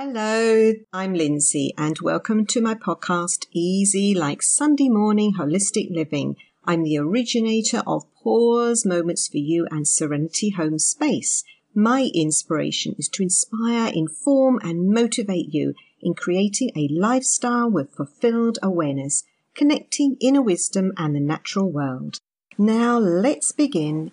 Hello, I'm Linzi, and welcome to my podcast, Easy Like Sunday Morning Holistic Living. I'm the originator of Pause Moments for You and Serenity Home Space. My inspiration is to inspire, inform, and motivate you in creating a lifestyle with fulfilled awareness, connecting inner wisdom and the natural world. Now, let's begin.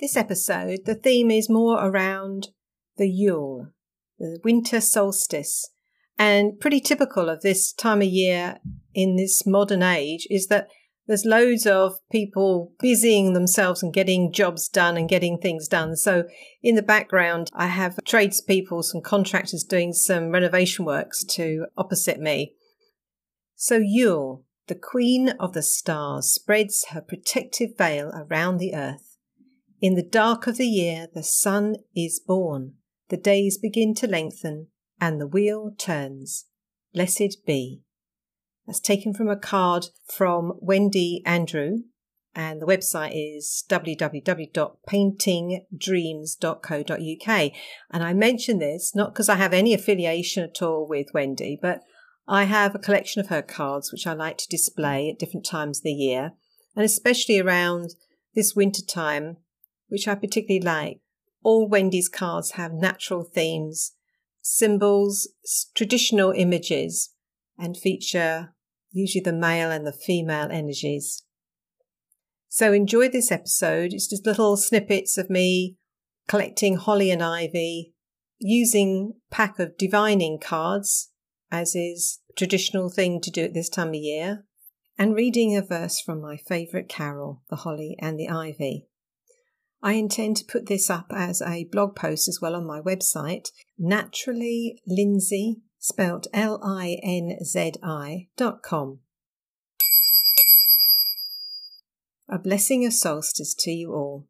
This episode, the theme is more around the Yule the winter solstice. And pretty typical of this time of year in this modern age is that there's loads of people busying themselves and getting jobs done and getting things done. So in the background, I have tradespeople, some contractors doing some renovation works to opposite me. So Yule, the queen of the stars, spreads her protective veil around the earth. In the dark of the year, the sun is born the days begin to lengthen, and the wheel turns. Blessed be. That's taken from a card from Wendy Andrew, and the website is www.paintingdreams.co.uk. And I mention this not because I have any affiliation at all with Wendy, but I have a collection of her cards which I like to display at different times of the year, and especially around this winter time, which I particularly like all Wendy's cards have natural themes, symbols, traditional images, and feature usually the male and the female energies. So enjoy this episode. It's just little snippets of me collecting holly and ivy, using pack of divining cards, as is traditional thing to do at this time of year, and reading a verse from my favourite carol, The Holly and the Ivy. I intend to put this up as a blog post as well on my website, naturally Linzi, spelt L I N Z I dot com. A blessing of solstice to you all.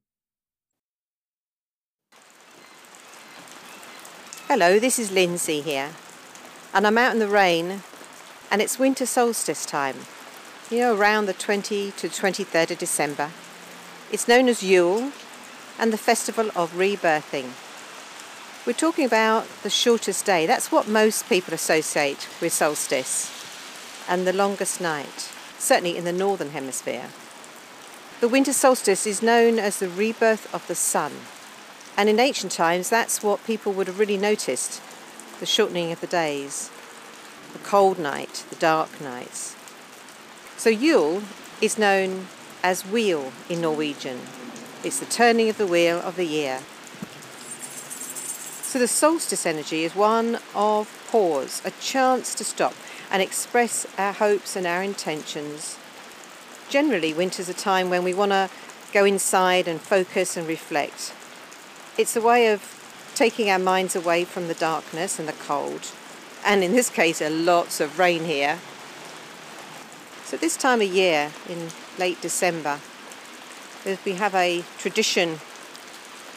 Hello, this is Linzi here, and I'm out in the rain, and it's winter solstice time, you know, around the 20 to 23rd of December. It's known as Yule, and the festival of rebirthing. We're talking about the shortest day. That's what most people associate with solstice, and the longest night, certainly in the northern hemisphere. The winter solstice is known as the rebirth of the sun, and in ancient times, that's what people would have really noticed the shortening of the days, the cold night, the dark nights. So Yule is known as wheel in Norwegian, it's the turning of the wheel of the year. So the solstice energy is one of pause, a chance to stop and express our hopes and our intentions. Generally, winter's a time when we want to go inside and focus and reflect. It's a way of taking our minds away from the darkness and the cold, and in this case, a lots of rain here. So, this time of year, in late December, we have a tradition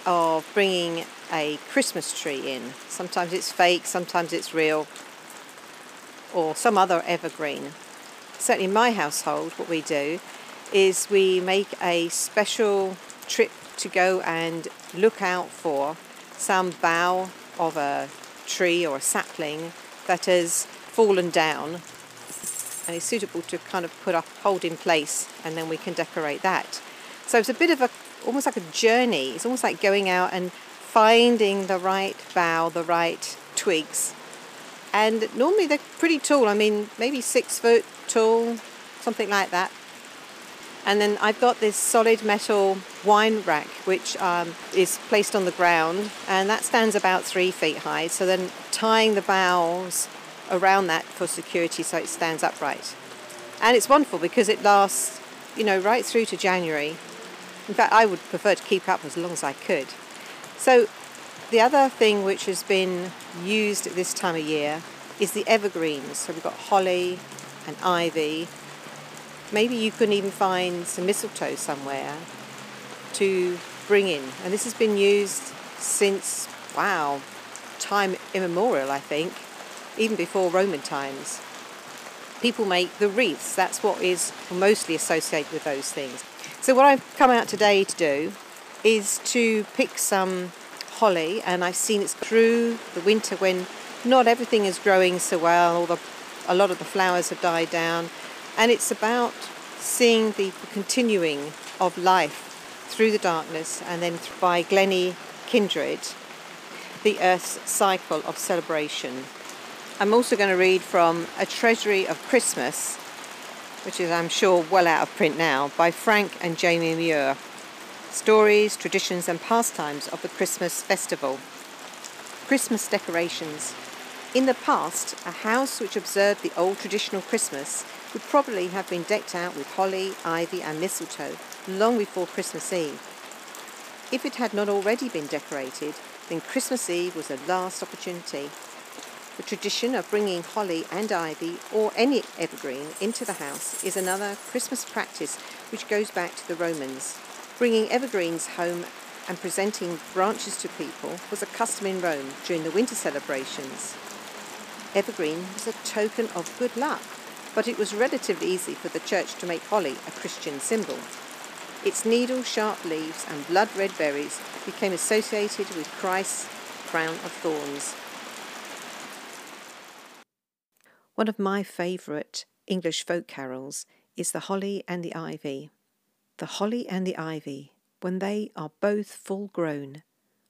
of bringing a Christmas tree in. Sometimes it's fake, sometimes it's real, or some other evergreen. Certainly, in my household, what we do is we make a special trip to go and look out for some bough of a tree or a sapling that has fallen down and is suitable to kind of put up, hold in place, and then we can decorate that. So it's a bit of a almost like a journey. It's almost like going out and finding the right bough, the right twigs. And normally they're pretty tall. I mean, maybe six foot tall, something like that. And then I've got this solid metal wine rack, which um, is placed on the ground, and that stands about three feet high. So then tying the boughs around that for security so it stands upright. And it's wonderful because it lasts, you know, right through to January. In fact, I would prefer to keep up as long as I could. So, the other thing which has been used at this time of year is the evergreens. So, we've got holly and ivy. Maybe you can even find some mistletoe somewhere to bring in. And this has been used since, wow, time immemorial, I think, even before Roman times. People make the wreaths, that's what is mostly associated with those things. So what I've come out today to do is to pick some holly and I've seen it's through the winter when not everything is growing so well, or the, a lot of the flowers have died down, and it's about seeing the continuing of life through the darkness, and then by Glennie Kindred, the Earth's cycle of celebration. I'm also going to read from A Treasury of Christmas, which is, I'm sure, well out of print now, by Frank and Jamie Muir. Stories, traditions, and pastimes of the Christmas festival. Christmas decorations. In the past, a house which observed the old traditional Christmas would probably have been decked out with holly, ivy, and mistletoe long before Christmas Eve. If it had not already been decorated, then Christmas Eve was the last opportunity. The tradition of bringing holly and ivy or any evergreen into the house is another Christmas practice which goes back to the Romans. Bringing evergreens home and presenting branches to people was a custom in Rome during the winter celebrations. Evergreen was a token of good luck, but it was relatively easy for the church to make holly a Christian symbol. Its needle sharp leaves and blood red berries became associated with Christ's crown of thorns. One of my favourite English folk carols is The Holly and the Ivy. The holly and the ivy, when they are both full grown,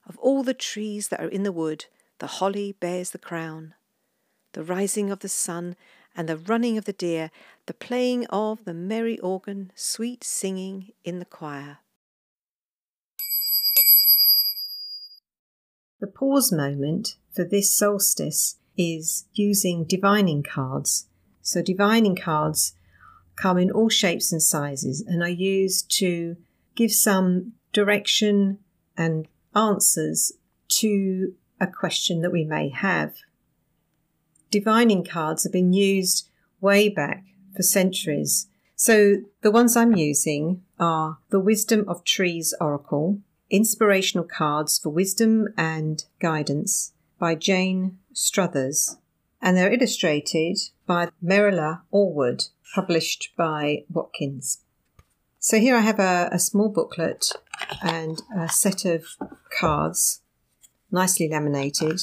of all the trees that are in the wood, the holly bears the crown the rising of the sun, and the running of the deer, the playing of the merry organ, sweet singing in the choir. The pause moment for this solstice is using divining cards. So, divining cards come in all shapes and sizes and are used to give some direction and answers to a question that we may have divining cards have been used way back for centuries. So the ones I'm using are the Wisdom of Trees Oracle, inspirational cards for wisdom and guidance by Jane Struthers, and they're illustrated by Merrila Orwood, published by Watkins. So here I have a, a small booklet and a set of cards, nicely laminated,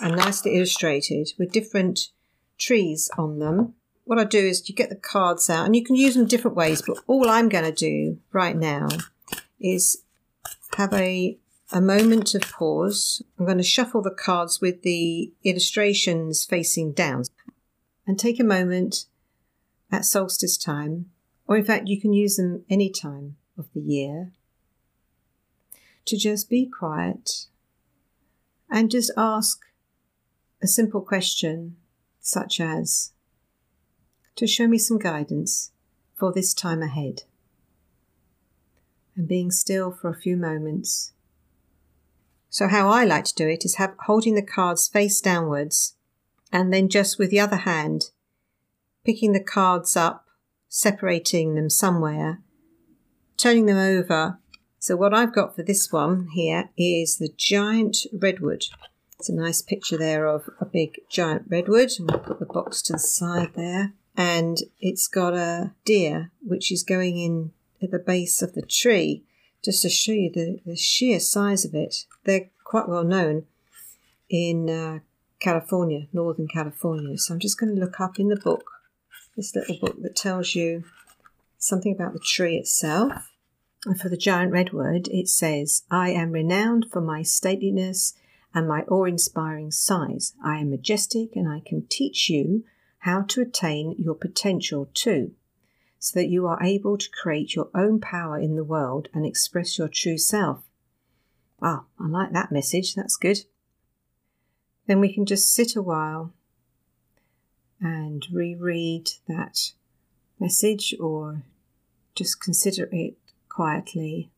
and nicely illustrated with different trees on them. What I do is you get the cards out and you can use them different ways, but all I'm going to do right now is have a, a moment of pause. I'm going to shuffle the cards with the illustrations facing down and take a moment at solstice time, or in fact, you can use them any time of the year, to just be quiet and just ask a simple question such as to show me some guidance for this time ahead. And being still for a few moments. So, how I like to do it is have holding the cards face downwards and then just with the other hand picking the cards up, separating them somewhere, turning them over. So, what I've got for this one here is the giant redwood. It's a nice picture there of a big giant redwood, and we'll put the box to the side there. And it's got a deer which is going in at the base of the tree, just to show you the, the sheer size of it. They're quite well known in uh, California, Northern California. So I'm just going to look up in the book, this little book that tells you something about the tree itself. And for the giant redwood, it says, I am renowned for my stateliness and my awe inspiring size. I am majestic and I can teach you how to attain your potential too, so that you are able to create your own power in the world and express your true self. Ah, I like that message. That's good. Then we can just sit a while and reread that message or just consider it quietly.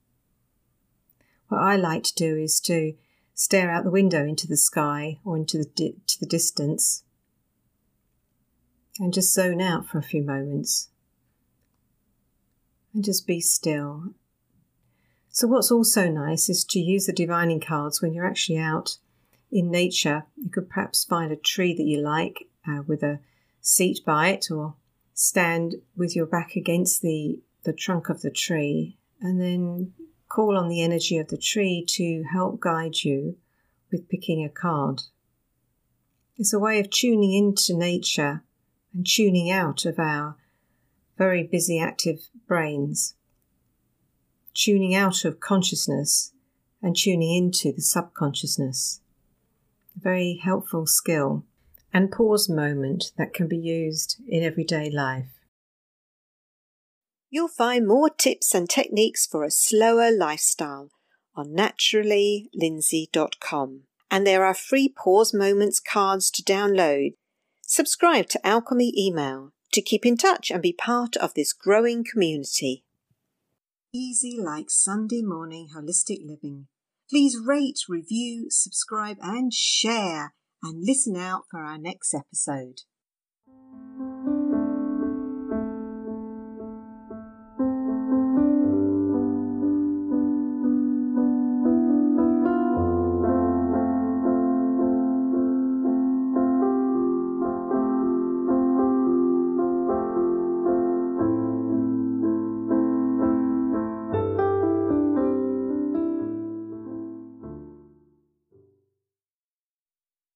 What I like to do is to stare out the window into the sky or into the, di- to the distance, and just zone out for a few moments and just be still. So, what's also nice is to use the divining cards when you're actually out in nature. You could perhaps find a tree that you like uh, with a seat by it, or stand with your back against the, the trunk of the tree and then call on the energy of the tree to help guide you with picking a card. It's a way of tuning into nature and tuning out of our very busy, active brains, tuning out of consciousness and tuning into the subconsciousness. A very helpful skill and pause moment that can be used in everyday life. You'll find more tips and techniques for a slower lifestyle on naturallylinzi.com. And there are free pause moments cards to download. Subscribe to Alchemy Email to keep in touch and be part of this growing community. Easy like Sunday morning holistic living. Please rate, review, subscribe, and share, and listen out for our next episode.